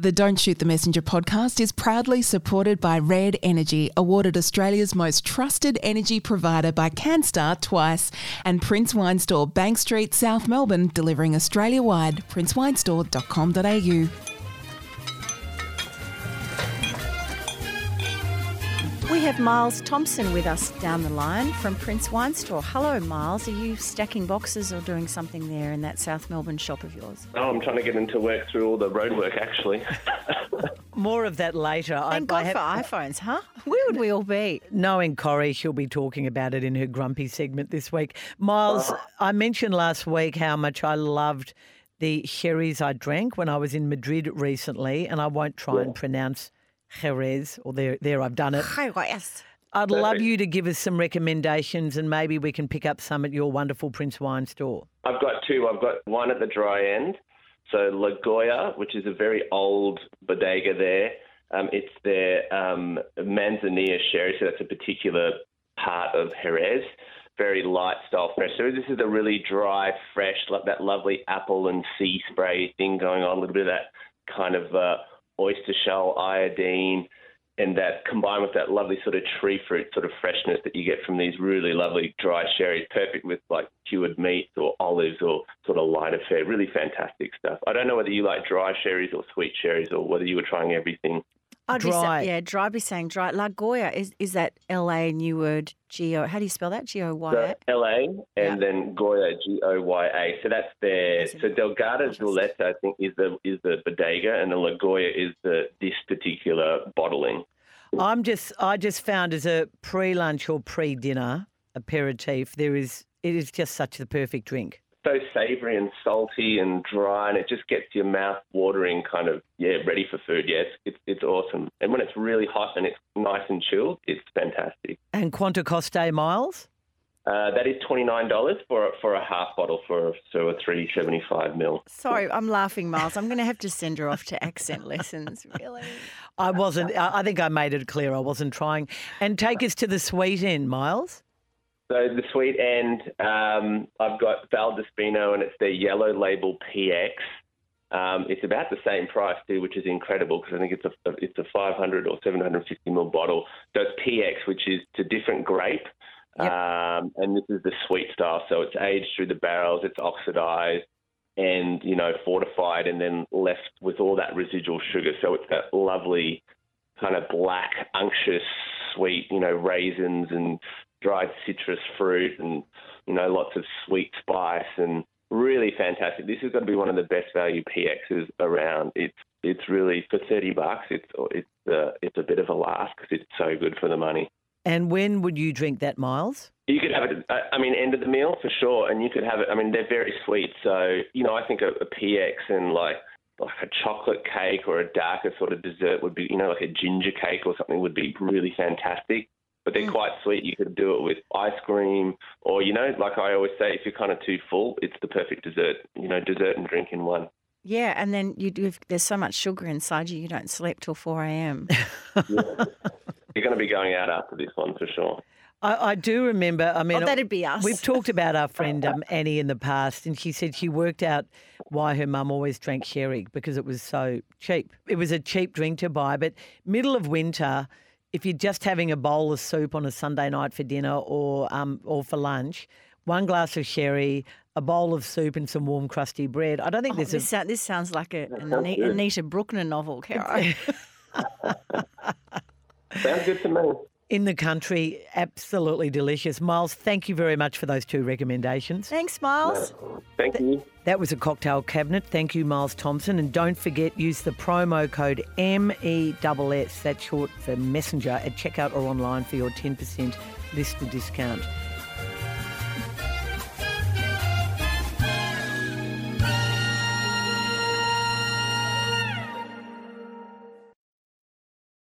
The Don't Shoot the Messenger podcast is proudly supported by Red Energy, awarded Australia's most trusted energy provider by Canstar twice, and Prince Wine Store, Bank Street, South Melbourne, delivering Australia wide. princewinestore.com.au. We have Myles Thompson with us down the line from Prince Wine Store. Hello, Myles. Are you stacking boxes or doing something there in that South Melbourne shop of yours? Oh, I'm trying to get into work through all the roadwork, actually. More of that later. I- Thank I God have- for iPhones, huh? Where would we all be? Knowing Corrie, she'll be talking about it in her grumpy segment this week. Myles, oh. I mentioned last week how much I loved the sherries I drank when I was in Madrid recently, and I won't try and pronounce Jerez, or there, there I've done it. Hi, yes. I'd love you to give us some recommendations, and maybe we can pick up some at your wonderful Prince Wine store. I've got two. I've got one at the dry end. So La Goya, which is a very old bodega there. Um, it's their um, Manzanilla sherry, so that's a particular part of Jerez. Very light style fresh. So this is a really dry, fresh, like that lovely apple and sea spray thing going on. A little bit of that kind of uh, oyster shell iodine, and that combined with that lovely sort of tree fruit sort of freshness that you get from these really lovely dry sherries, perfect with like cured meats or olives or sort of lighter fare. Really fantastic stuff. I don't know whether you like dry sherries or sweet sherries or whether you were trying everything. I'd be Dry. sa- yeah, dry. I'd be saying dry. La Goya is is that L A new word G O? How do you spell that? G O Y So LA Yeah. and then Goya G O Y A. So that's their Is it so Delgado Interesting. Zuleta I think is the is the bodega and the La Goya is the this particular bottling. I'm just, I just found as a pre-lunch or pre-dinner aperitif, there is, it is just such the perfect drink. So savoury and salty and dry, and it just gets your mouth watering, kind of yeah, ready for food. Yes, it's it's awesome. And when it's really hot and it's nice and chilled, it's fantastic. And Quanto Coste Myles? Uh, that is twenty nine dollars for a- for a half bottle for so a three seventy five mil. Sorry, I'm laughing, Myles. I'm going to have to send her off to accent lessons. Really? I wasn't, I I think I made it clear I wasn't trying. And take us to the sweet end, Myles. So the sweet end, um, I've got Valdespino, and it's their yellow label PX. Um, it's about the same price too, which is incredible because I think it's a it's a 500 or 750 ml bottle. So it's PX, which is to different grape, Yep. um, and this is the sweet style. So it's aged through the barrels, it's oxidized, and you know fortified, and then left with all that residual sugar. So it's that lovely kind of black, unctuous, sweet, you know, raisins and dried citrus fruit and, you know, lots of sweet spice and really fantastic. This is going to be one of the best value PXs around. It's it's really for 30 bucks. It's it's uh, it's a bit of a laugh because it's so good for the money. And when would you drink that, Myles? You could have it. I- I mean, end of the meal for sure, and you could have it. I mean, they're very sweet. So you know, I think a, a PX and like like a chocolate cake or a darker sort of dessert would be, you know, like a ginger cake or something would be really fantastic. But they're quite sweet. You could do it with ice cream, or you know, like I always say, if you're kind of too full, it's the perfect dessert. You know, dessert and drink in one. Yeah, and then you do. If there's so much sugar inside you, you don't sleep till 4 a.m. You're going to be going out after this one for sure. I, I do remember, I mean, oh, that'd be us. We've talked about our friend um, Annie in the past, and she said she worked out why her mum always drank sherry because it was so cheap. It was a cheap drink to buy, but middle of winter, if you're just having a bowl of soup on a Sunday night for dinner or um, or for lunch, one glass of sherry, a bowl of soup, and some warm crusty bread. I don't think Oh, there's this, a sou- this sounds like a, an sounds Anita Brookner novel, Caro. Sounds good to me. In the country absolutely delicious. Myles, thank you very much for those two recommendations. Thanks, Myles. Thank you. That was a cocktail cabinet. Thank you, Myles Thompson. And don't forget, use the promo code MESS, that's short for messenger, at checkout or online for your 10% listener discount.